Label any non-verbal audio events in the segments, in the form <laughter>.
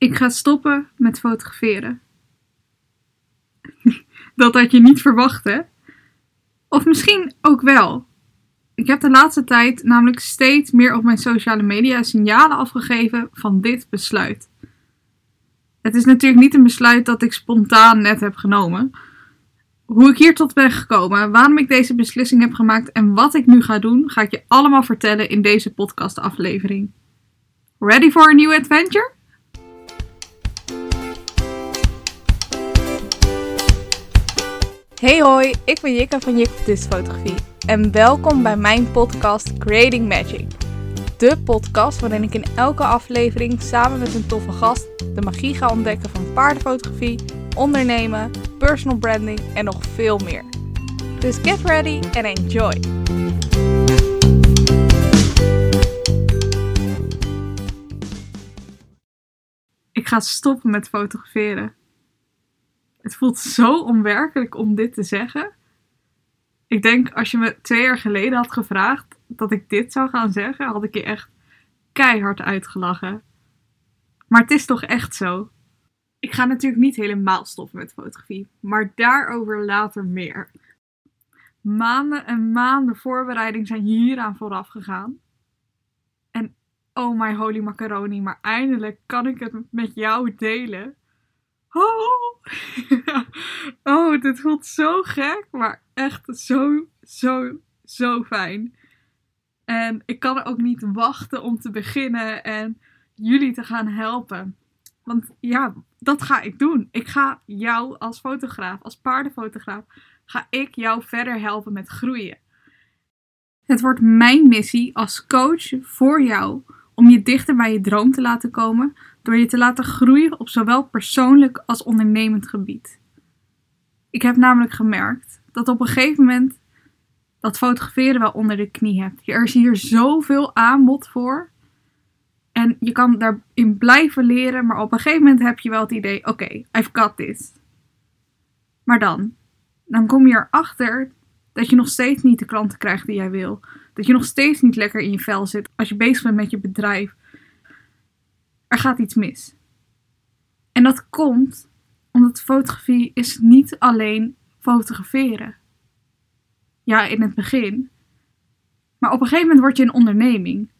Ik ga stoppen met fotograferen. <laughs> Dat had je niet verwacht, hè? Of misschien ook wel. Ik heb de laatste tijd namelijk steeds meer op mijn sociale media signalen afgegeven van dit besluit. Het is natuurlijk niet een besluit dat ik spontaan net heb genomen. Hoe ik hier tot ben gekomen, waarom ik deze beslissing heb gemaakt en wat ik nu ga doen, ga ik je allemaal vertellen in deze podcastaflevering. Ready for a new adventure? Hey hoi, ik ben Jikka van Jikka Fotografie en welkom bij mijn podcast Creating Magic. De podcast waarin ik in elke aflevering samen met een toffe gast de magie ga ontdekken van paardenfotografie, ondernemen, personal branding en nog veel meer. Dus get ready and enjoy! Ik ga stoppen met fotograferen. Het voelt zo onwerkelijk om dit te zeggen. Ik denk als je me twee jaar geleden had gevraagd dat ik dit zou gaan zeggen, had ik je echt keihard uitgelachen. Maar het is toch echt zo. Ik ga natuurlijk niet helemaal stoppen met fotografie, maar daarover later meer. Maanden en maanden voorbereiding zijn hieraan vooraf gegaan. En oh my holy macaroni, maar eindelijk kan ik het met jou delen. Oh, <laughs> oh dit voelt zo gek, maar echt zo, zo, zo fijn. En ik kan er ook niet wachten om te beginnen en jullie te gaan helpen. Want ja, dat ga ik doen. Ik ga jou als fotograaf, als paardenfotograaf, ga ik jou verder helpen met groeien. Het wordt mijn missie als coach voor jou om je dichter bij je droom te laten komen door je te laten groeien op zowel persoonlijk als ondernemend gebied. Ik heb namelijk gemerkt dat op een gegeven moment dat fotograferen wel onder de knie hebt. Er is hier zoveel aanbod voor. En je kan daarin blijven leren, maar op een gegeven moment heb je wel het idee: oké, I've got this. Maar dan, dan kom je erachter dat je nog steeds niet de klanten krijgt die jij wil. Dat je nog steeds niet lekker in je vel zit als je bezig bent met je bedrijf. Er gaat iets mis. En dat komt omdat fotografie is niet alleen fotograferen. Ja, in het begin. Maar op een gegeven moment word je een onderneming.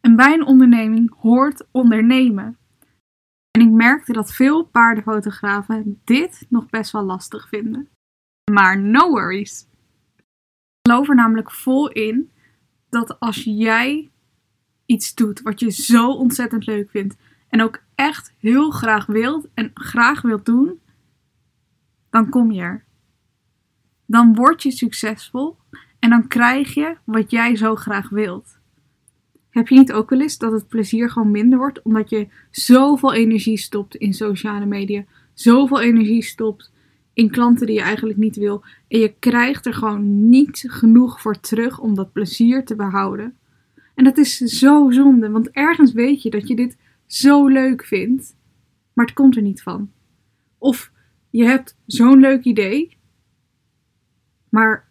En bij een onderneming hoort ondernemen. En ik merkte dat veel paardenfotografen dit nog best wel lastig vinden. Maar no worries. Ik geloof er namelijk vol in dat als jij iets doet wat je zo ontzettend leuk vindt en ook echt heel graag wilt en graag wilt doen, dan kom je er. Dan word je succesvol en dan krijg je wat jij zo graag wilt. Heb je niet ook wel eens dat het plezier gewoon minder wordt omdat je zoveel energie stopt in sociale media, zoveel energie stopt in klanten die je eigenlijk niet wil en je krijgt er gewoon niet genoeg voor terug om dat plezier te behouden? En dat is zo zonde, want ergens weet je dat je dit zo leuk vindt, maar het komt er niet van. Of je hebt zo'n leuk idee, maar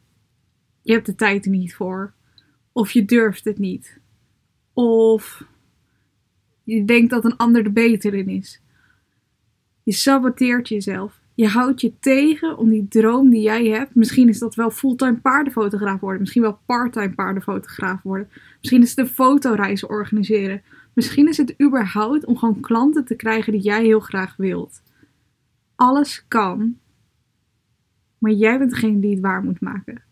je hebt de tijd er niet voor. Of je durft het niet. Of je denkt dat een ander er beter in is. Je saboteert jezelf. Je houdt je tegen om die droom die jij hebt. Misschien is dat wel fulltime paardenfotograaf worden. Misschien wel parttime paardenfotograaf worden. Misschien is het een fotoreis organiseren. Misschien is het überhaupt om gewoon klanten te krijgen die jij heel graag wilt. Alles kan, maar jij bent degene die het waar moet maken.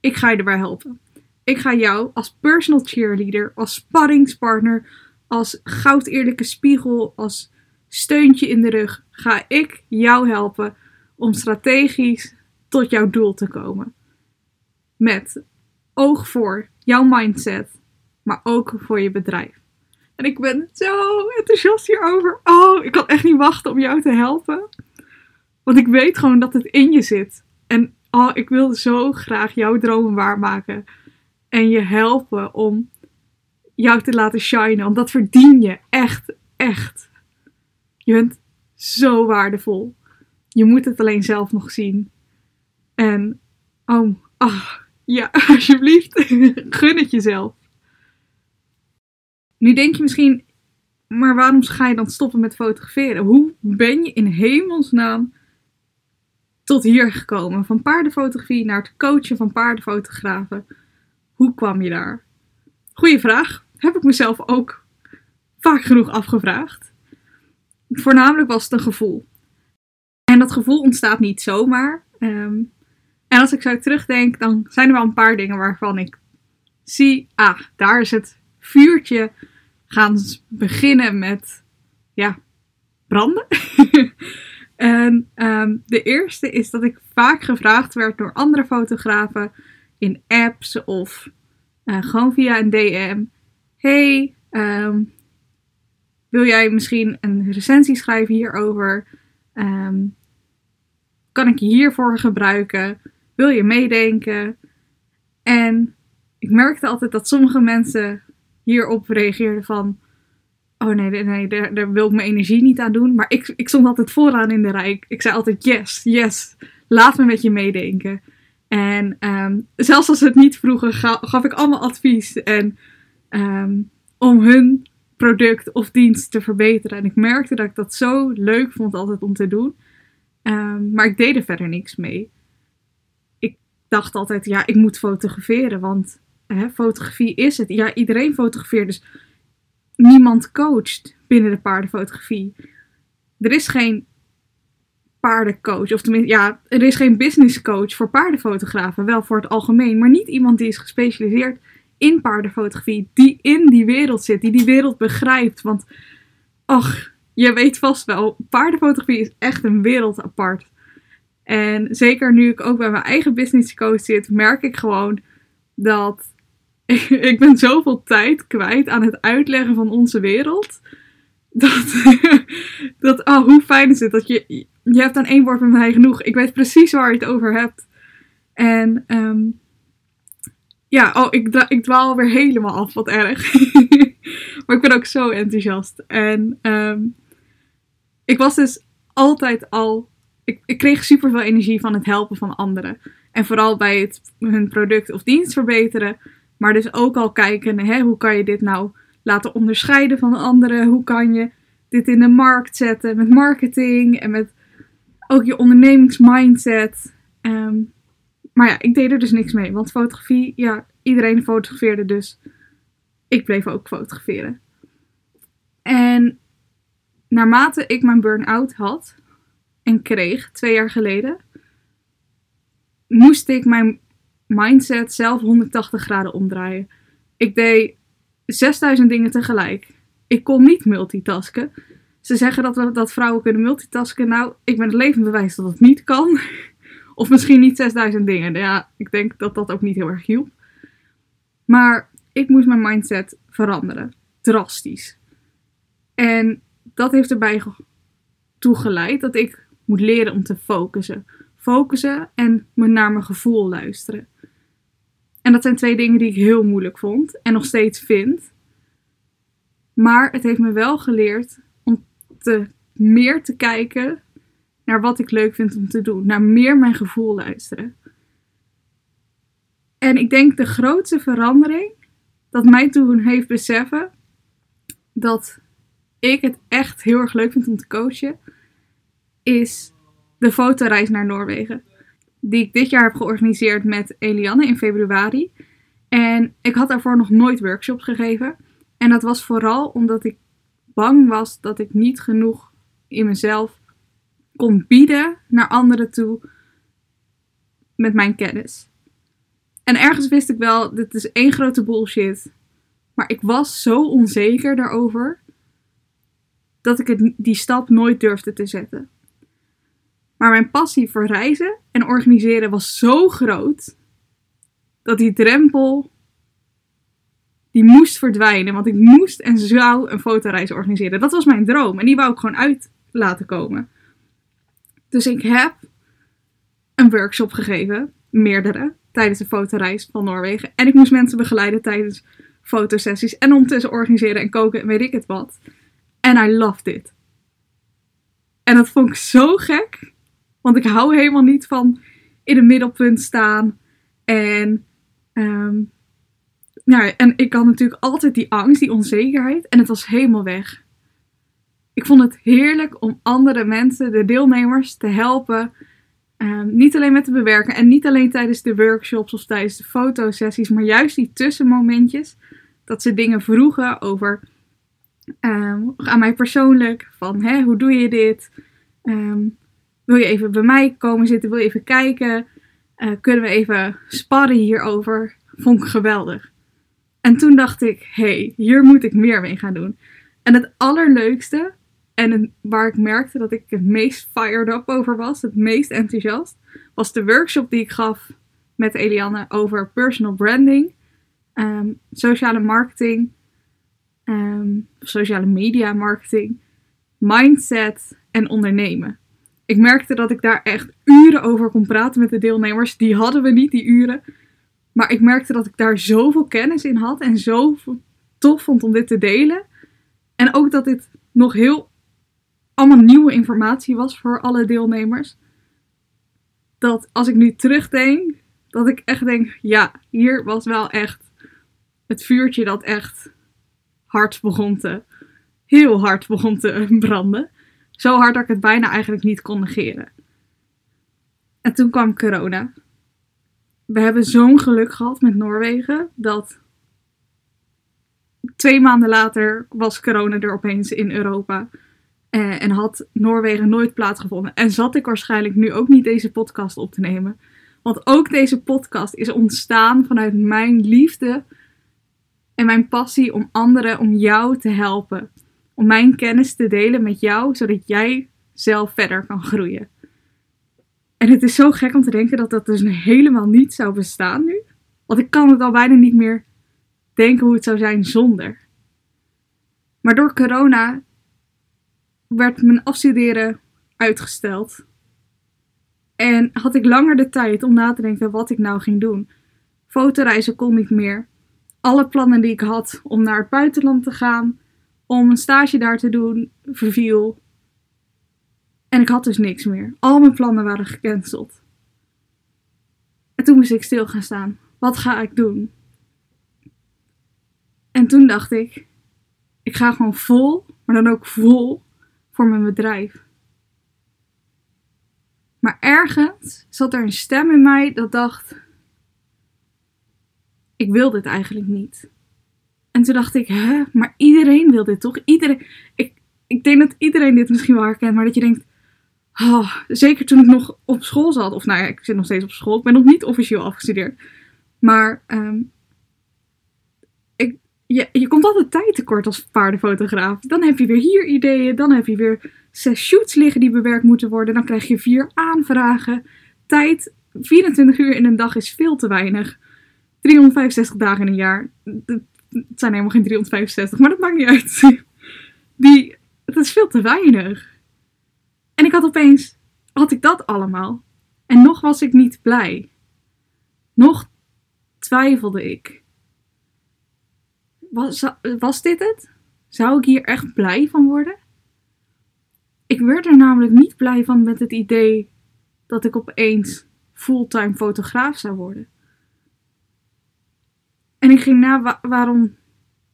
Ik ga je erbij helpen. Ik ga jou als personal cheerleader, als sparringspartner, als goud eerlijke spiegel, als steuntje in de rug, ga ik jou helpen om strategisch tot jouw doel te komen. Met oog voor jouw mindset, maar ook voor je bedrijf. En ik ben zo enthousiast hierover. Oh, ik kan echt niet wachten om jou te helpen. Want ik weet gewoon dat het in je zit. En oh, ik wil zo graag jouw dromen waarmaken. En je helpen om jou te laten shinen. Want dat verdien je. Echt, echt. Je bent zo waardevol. Je moet het alleen zelf nog zien. En, oh, oh ja, <laughs> alsjeblieft, gun het jezelf. Nu denk je misschien, maar waarom ga je dan stoppen met fotograferen? Hoe ben je in hemelsnaam tot hier gekomen? Van paardenfotografie naar het coachen van paardenfotografen. Hoe kwam je daar? Goeie vraag. Heb ik mezelf ook vaak genoeg afgevraagd. Voornamelijk was het een gevoel. En dat gevoel ontstaat niet zomaar. Ehm, en als ik zo terugdenk, dan zijn er wel een paar dingen waarvan ik zie, ah, daar is het vuurtje gaan beginnen met, ja, branden. <laughs> en ehm, de eerste is dat ik vaak gevraagd werd door andere fotografen in apps of uh, gewoon via een DM. Hey, ehm, wil jij misschien een recensie schrijven hierover? Um, kan ik je hiervoor gebruiken? Wil je meedenken? En ik merkte altijd dat sommige mensen hierop reageerden van... Oh nee, nee, daar, daar wil ik mijn energie niet aan doen. Maar ik, ik stond altijd vooraan in de rij. Ik, zei altijd yes, yes. Laat me met je meedenken. En um, zelfs als ze het niet vroegen, gaf ik allemaal advies. En um, om hun product of dienst te verbeteren. En ik merkte dat ik dat zo leuk vond altijd om te doen. Um, maar ik deed er verder niks mee. Ik dacht altijd, ja, ik moet fotograferen. Want fotografie is het. Ja, iedereen fotografeert. Dus niemand coacht binnen de paardenfotografie. Er is geen paardencoach. Of tenminste, ja, er is geen business coach voor paardenfotografen. Wel voor het algemeen. Maar niet iemand die is gespecialiseerd in paardenfotografie. Die in die wereld zit. Die die wereld begrijpt. Want, ach, je weet vast wel. Paardenfotografie is echt een wereld apart. En zeker nu ik ook bij mijn eigen business coach zit, merk ik gewoon dat <laughs> ik ben zoveel tijd kwijt aan het uitleggen van onze wereld. Dat, <laughs> dat oh, hoe fijn is het dat je, je hebt aan één woord met mij genoeg. Ik weet precies waar je het over hebt. En um, ja, oh, ik, ik dwaal weer helemaal af, wat erg. <laughs> maar ik ben ook zo enthousiast. En um, ik was dus altijd al. Ik, ik kreeg super veel energie van het helpen van anderen. En vooral bij het hun product of dienst verbeteren. Maar dus ook al kijken, hè, hoe kan je dit nou laten onderscheiden van anderen? Hoe kan je dit in de markt zetten met marketing en met ook je ondernemingsmindset? Um, maar ja, ik deed er dus niks mee. Want fotografie, ja, iedereen fotografeerde dus. Ik bleef ook fotograferen. En naarmate ik mijn burn-out had en kreeg, twee jaar geleden, moest ik mijn mindset zelf 180 graden omdraaien. Ik deed 6000 dingen tegelijk. Ik kon niet multitasken. Ze zeggen dat, we, dat vrouwen kunnen multitasken. Nou, ik ben het levend bewijs dat het niet kan. <laughs> Of misschien niet 6000 dingen. Ja, ik denk dat dat ook niet heel erg hielp. Maar ik moest mijn mindset veranderen. Drastisch. En dat heeft erbij toegeleid dat ik moet leren om te focussen. Focussen en naar mijn gevoel luisteren. En dat zijn twee dingen die ik heel moeilijk vond en nog steeds vind. Maar het heeft me wel geleerd om te, meer te kijken naar wat ik leuk vind om te doen. Naar meer mijn gevoel luisteren. En ik denk de grootste verandering dat mij toen heeft beseffen dat ik het echt heel erg leuk vind om te coachen, is de fotoreis naar Noorwegen. Die ik dit jaar heb georganiseerd met Eliane in februari. En ik had daarvoor nog nooit workshops gegeven. En dat was vooral omdat ik bang was dat ik niet genoeg in mezelf kon bieden naar anderen toe met mijn kennis. En ergens wist ik wel, dit is één grote bullshit. Maar ik was zo onzeker daarover dat ik die stap nooit durfde te zetten. Maar mijn passie voor reizen en organiseren was zo groot dat die drempel die moest verdwijnen. Want ik moest en zou een fotoreis organiseren. Dat was mijn droom en die wou ik gewoon uit laten komen. Dus ik heb een workshop gegeven, meerdere, tijdens de fotoreis van Noorwegen. En ik moest mensen begeleiden tijdens fotosessies en ondertussen organiseren en koken en weet ik het wat. En I loved it. En dat vond ik zo gek. Want ik hou helemaal niet van in het middelpunt staan. En, um, en ik had natuurlijk altijd die angst, die onzekerheid. En het was helemaal weg. Ik vond het heerlijk om andere mensen, de deelnemers, te helpen. Ehm, niet alleen met te bewerken en niet alleen tijdens de workshops of tijdens de fotosessies, maar juist die tussenmomentjes. Dat ze dingen vroegen over ehm, aan mij persoonlijk. Van hè, hoe doe je dit? Ehm, wil je even bij mij komen zitten? Wil je even kijken? Uh, kunnen we even sparren hierover? Vond ik geweldig. En toen dacht ik, hé, hey, hier moet ik meer mee gaan doen. En het allerleukste, en waar ik merkte dat ik het meest fired up over was, het meest enthousiast, was de workshop die ik gaf met Eliane over personal branding, um, sociale marketing, um, sociale media marketing, mindset en ondernemen. Ik merkte dat ik daar echt uren over kon praten met de deelnemers. Die hadden we niet, die uren. Maar ik merkte dat ik daar zoveel kennis in had en zo tof vond om dit te delen. En ook dat dit nog heel allemaal nieuwe informatie was voor alle deelnemers. Dat als ik nu terugdenk, dat ik echt denk, ja, hier was wel echt het vuurtje dat echt hard begon te, heel hard begon te branden. Zo hard dat ik het bijna eigenlijk niet kon negeren. En toen kwam corona we hebben zo'n geluk gehad met Noorwegen dat twee maanden later was corona er opeens in Europa. Eh, en had Noorwegen nooit plaatsgevonden. En zat ik waarschijnlijk nu ook niet deze podcast op te nemen. Want ook deze podcast is ontstaan vanuit mijn liefde en mijn passie om anderen, om jou te helpen. Om mijn kennis te delen met jou, zodat jij zelf verder kan groeien. En het is zo gek om te denken dat dat dus helemaal niet zou bestaan nu. Want ik kan het al bijna niet meer denken hoe het zou zijn zonder. Maar door corona werd mijn afstuderen uitgesteld. En had ik langer de tijd om na te denken wat ik nou ging doen. Fotoreizen kon niet meer. Alle plannen die ik had om naar het buitenland te gaan, om een stage daar te doen, verviel. En ik had dus niks meer. Al mijn plannen waren gecanceld. En toen moest ik stil gaan staan. Wat ga ik doen? En toen dacht ik, ik ga gewoon vol, maar dan ook vol voor mijn bedrijf. Maar ergens zat er een stem in mij dat dacht, ik wil dit eigenlijk niet. En toen dacht ik, hè, maar iedereen wil dit toch? Iedereen, ik, ik denk dat iedereen dit misschien wel herkent, maar dat je denkt, Oh, zeker toen ik nog op school zat. Of nou ja, ik zit nog steeds op school. Ik ben nog niet officieel afgestudeerd. Maar um, ik, je, je komt altijd tijd tekort als paardenfotograaf. Dan heb je weer hier ideeën. Dan heb je weer zes shoots liggen die bewerkt moeten worden. Dan krijg je vier aanvragen. Tijd, 24 uur in een dag is veel te weinig. 365 dagen in een jaar. Het zijn helemaal geen 365, maar dat maakt niet uit. <laughs> Die, het is veel te weinig. En ik had opeens, had ik dat allemaal. En nog was ik niet blij. Nog twijfelde ik. Was, was dit het? Zou ik hier echt blij van worden? Ik werd er namelijk niet blij van met het idee dat ik opeens fulltime fotograaf zou worden. En ik ging na waarom,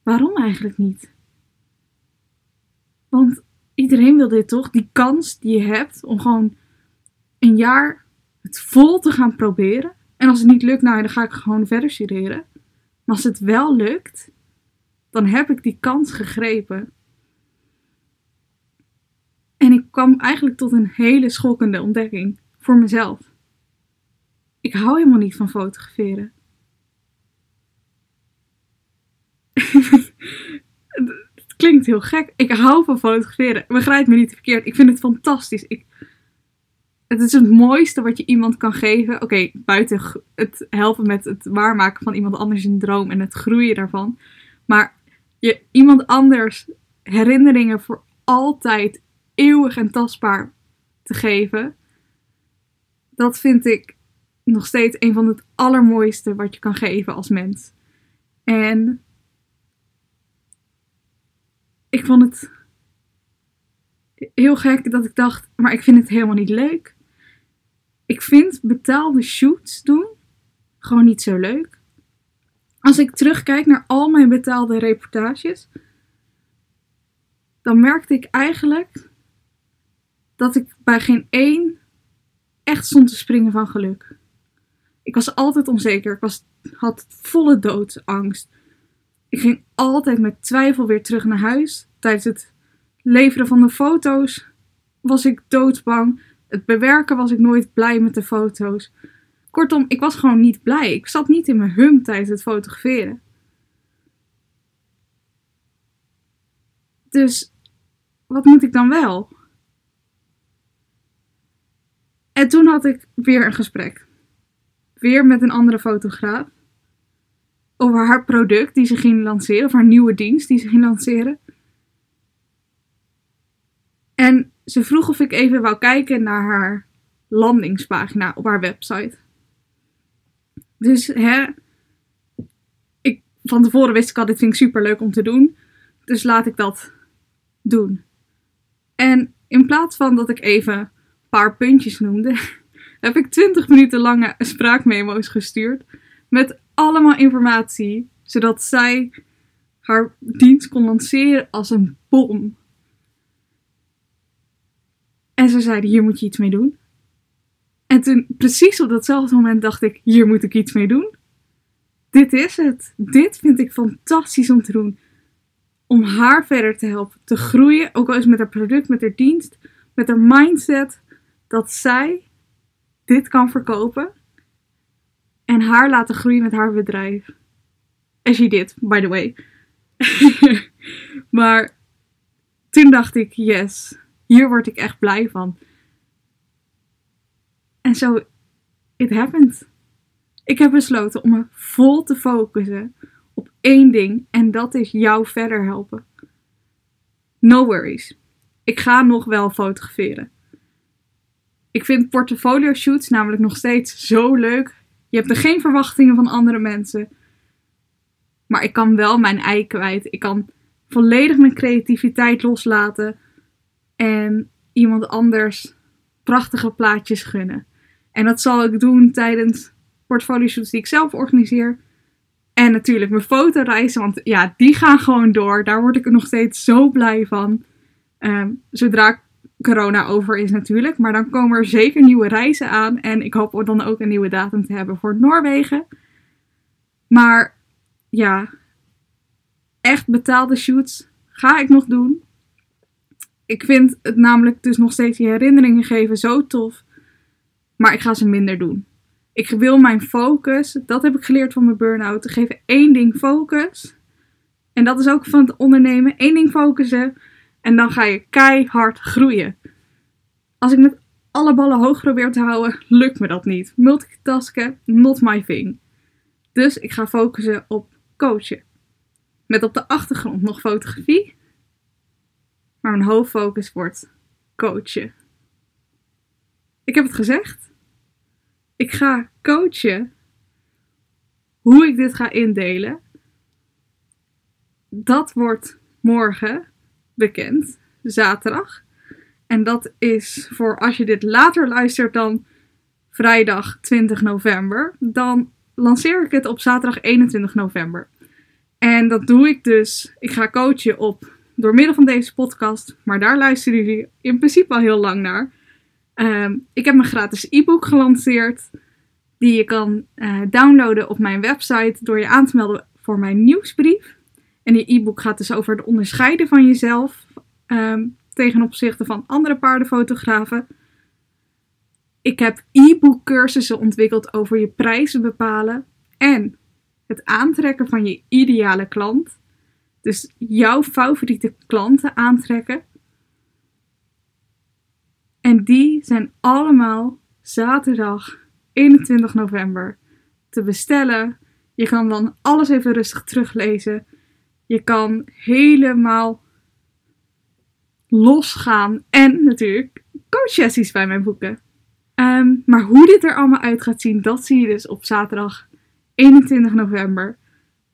waarom eigenlijk niet? Want iedereen wil dit toch? Die kans die je hebt om gewoon een jaar het vol te gaan proberen. En als het niet lukt, nou dan ga ik gewoon verder studeren. Maar als het wel lukt, dan heb ik die kans gegrepen. En ik kwam eigenlijk tot een hele schokkende ontdekking voor mezelf. Ik hou helemaal niet van fotograferen. Klinkt heel gek. Ik hou van fotograferen. Begrijp me niet verkeerd. Ik vind het fantastisch. Ik, het is het mooiste wat je iemand kan geven. Oké, buiten het helpen met het waarmaken van iemand anders een droom en het groeien daarvan. Maar je iemand anders herinneringen voor altijd eeuwig en tastbaar te geven. Dat vind ik nog steeds een van het allermooiste wat je kan geven als mens. En ik vond het heel gek dat ik dacht, maar ik vind het helemaal niet leuk. Ik vind betaalde shoots doen gewoon niet zo leuk. Als ik terugkijk naar al mijn betaalde reportages, dan merkte ik eigenlijk dat ik bij geen één echt stond te springen van geluk. Ik was altijd onzeker. Ik was, had volle doodsangst. Ik ging altijd met twijfel weer terug naar huis. Tijdens het leveren van de foto's was ik doodsbang. Het bewerken was ik nooit blij met de foto's. Kortom, ik was gewoon niet blij. Ik zat niet in mijn hum tijdens het fotograferen. Dus wat moet ik dan wel? En toen had ik weer een gesprek. Weer met een andere fotograaf. Over haar product die ze ging lanceren. Of haar nieuwe dienst die ze ging lanceren. En ze vroeg of ik even wou kijken naar haar landingspagina op haar website. Dus hè, ik, van tevoren wist ik al, dit vind ik super leuk om te doen. Dus laat ik dat doen. En in plaats van dat ik even een paar puntjes noemde, <laughs> heb ik 20 minuten lange spraakmemo's gestuurd. Met allemaal informatie, zodat zij haar dienst kon lanceren als een bom. En ze zeiden: Hier moet je iets mee doen. En toen, precies op datzelfde moment, dacht ik: Hier moet ik iets mee doen. Dit is het. Dit vind ik fantastisch om te doen. Om haar verder te helpen, te groeien. Ook al eens met haar product, met haar dienst, met haar mindset. Dat zij dit kan verkopen. En haar laten groeien met haar bedrijf. En she did, by the way. <laughs> maar toen dacht ik: Yes hier word ik echt blij van. En zo, it happened. Ik heb besloten om me vol te focussen op één ding en dat is jou verder helpen. No worries. Ik ga nog wel fotograferen. Ik vind portfolio shoots namelijk nog steeds zo leuk. Je hebt er geen verwachtingen van andere mensen. Maar ik kan wel mijn ei kwijt. Ik kan volledig mijn creativiteit loslaten en iemand anders prachtige plaatjes gunnen. En dat zal ik doen tijdens portfolio shoots die ik zelf organiseer. En natuurlijk mijn fotoreizen, want ja, die gaan gewoon door. Daar word ik nog steeds zo blij van. Ehm, zodra corona over is natuurlijk. Maar dan komen er zeker nieuwe reizen aan. En ik hoop dan ook een nieuwe datum te hebben voor Noorwegen. Maar ja, echt betaalde shoots ga ik nog doen ik vind het namelijk dus nog steeds die herinneringen geven zo tof. Maar ik ga ze minder doen. Ik wil mijn focus, dat heb ik geleerd van mijn burn-out, te geven één ding focus. En dat is ook van het ondernemen. Één ding focussen. En dan ga je keihard groeien. Als ik met alle ballen hoog probeer te houden, lukt me dat niet. Multitasken, not my thing. Dus ik ga focussen op coachen. Met op de achtergrond nog fotografie. Maar mijn hoofdfocus wordt coachen. Ik heb het gezegd. Ik ga coachen hoe ik dit ga indelen. Dat wordt morgen bekend, zaterdag. En dat is voor als je dit later luistert dan vrijdag 20 november. Dan lanceer ik het op zaterdag 21 november. En dat doe ik dus. Ik ga coachen op door middel van deze podcast. Maar daar luisteren jullie in principe al heel lang naar. Ehm, ik heb mijn gratis e-book gelanceerd. Die je kan uh, downloaden op mijn website door je aan te melden voor mijn nieuwsbrief. En die e-book gaat dus over het onderscheiden van jezelf um, opzichte van andere paardenfotografen. Ik heb e-book cursussen ontwikkeld over je prijzen bepalen en het aantrekken van je ideale klant. Dus jouw favoriete klanten aantrekken. En die zijn allemaal zaterdag 21 november te bestellen. Je kan dan alles even rustig teruglezen. Je kan helemaal losgaan. En natuurlijk coachsessies bij mij boeken. Ehm, maar hoe dit er allemaal uit gaat zien, dat zie je dus op zaterdag 21 november.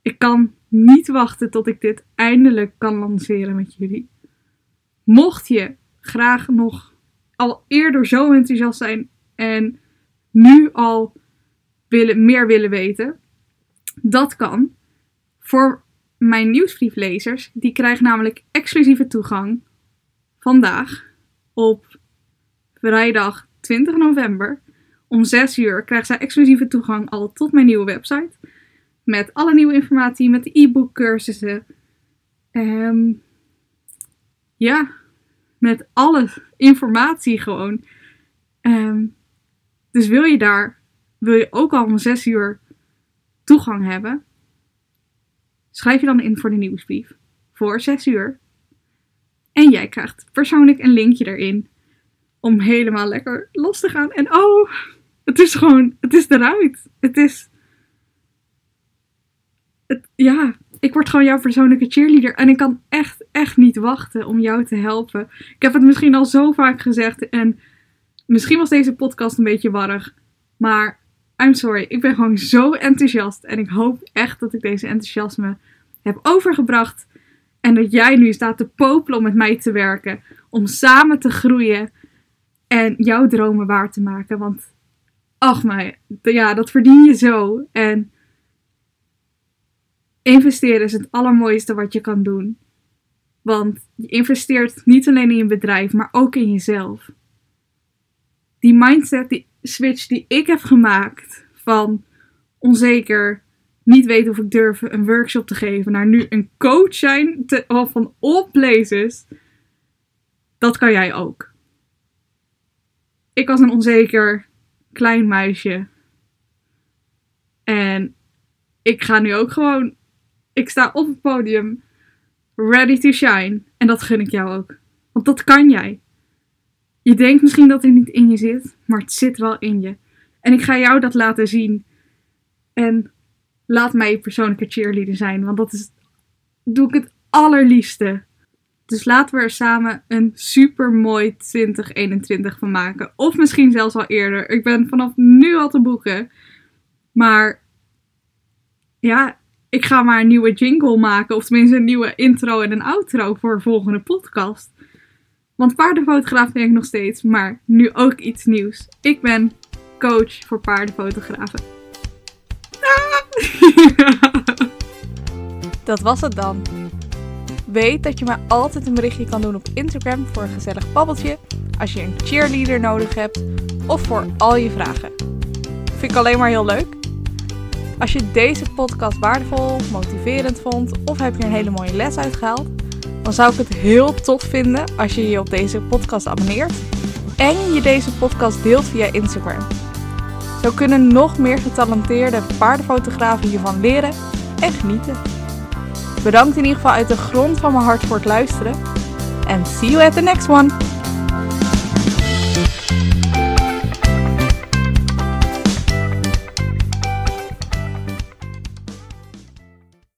Ik kan niet wachten tot ik dit eindelijk kan lanceren met jullie. Mocht je graag nog al eerder zo enthousiast zijn en nu al willen, meer willen weten, dat kan. Voor mijn nieuwsbrieflezers, die krijgen namelijk exclusieve toegang vandaag op vrijdag 20 november. Om 6 uur krijgt zij exclusieve toegang al tot mijn nieuwe website. Met alle nieuwe informatie, met de e-book cursussen. Ehm, ja, met alle informatie gewoon. Ehm, dus wil je daar, wil je ook al om 6 uur toegang hebben? Schrijf je dan in voor de nieuwsbrief. Voor 6 uur. En jij krijgt persoonlijk een linkje erin. Om helemaal lekker los te gaan. En oh, het is gewoon, het is eruit. Het is. Ja, ik word gewoon jouw persoonlijke cheerleader. En ik kan echt, echt niet wachten om jou te helpen. Ik heb het misschien al zo vaak gezegd. En misschien was deze podcast een beetje warrig. Maar I'm sorry. Ik ben gewoon zo enthousiast. En ik hoop echt dat ik deze enthousiasme heb overgebracht. En dat jij nu staat te popelen om met mij te werken. Om samen te groeien. En jouw dromen waar te maken. Want, ach maar, ja, dat verdien je zo. En investeren is het allermooiste wat je kan doen. Want je investeert niet alleen in je bedrijf, maar ook in jezelf. Die mindset, die switch die ik heb gemaakt van onzeker, niet weten of ik durf een workshop te geven, naar nu een coach zijn te, van all places, dat kan jij ook. Ik was een onzeker klein muisje. En ik ga nu ook gewoon ik sta op het podium, ready to shine. En dat gun ik jou ook. Want dat kan jij. Je denkt misschien dat het niet in je zit, maar het zit wel in je. En ik ga jou dat laten zien. En laat mij je persoonlijke cheerleader zijn, want dat is, doe ik het allerliefste. Dus laten we er samen een super mooi 2021 van maken. Of misschien zelfs al eerder. Ik ben vanaf nu al te boeken. Maar ja, ik ga maar een nieuwe jingle maken. Of tenminste een nieuwe intro en een outro voor de volgende podcast. Want paardenfotograaf ben ik nog steeds, maar nu ook iets nieuws. Ik ben coach voor paardenfotografen. <laughs> Dat was het dan. Weet dat je me altijd een berichtje kan doen op Instagram voor een gezellig babbeltje, als je een cheerleader nodig hebt of voor al je vragen. Vind ik alleen maar heel leuk. Als je deze podcast waardevol, motiverend vond of heb je een hele mooie les uitgehaald, dan zou ik het heel tof vinden als je je op deze podcast abonneert en je deze podcast deelt via Instagram. Zo kunnen nog meer getalenteerde paardenfotografen hiervan leren en genieten. Bedankt in ieder geval uit de grond van mijn hart voor het luisteren en see you at the next one!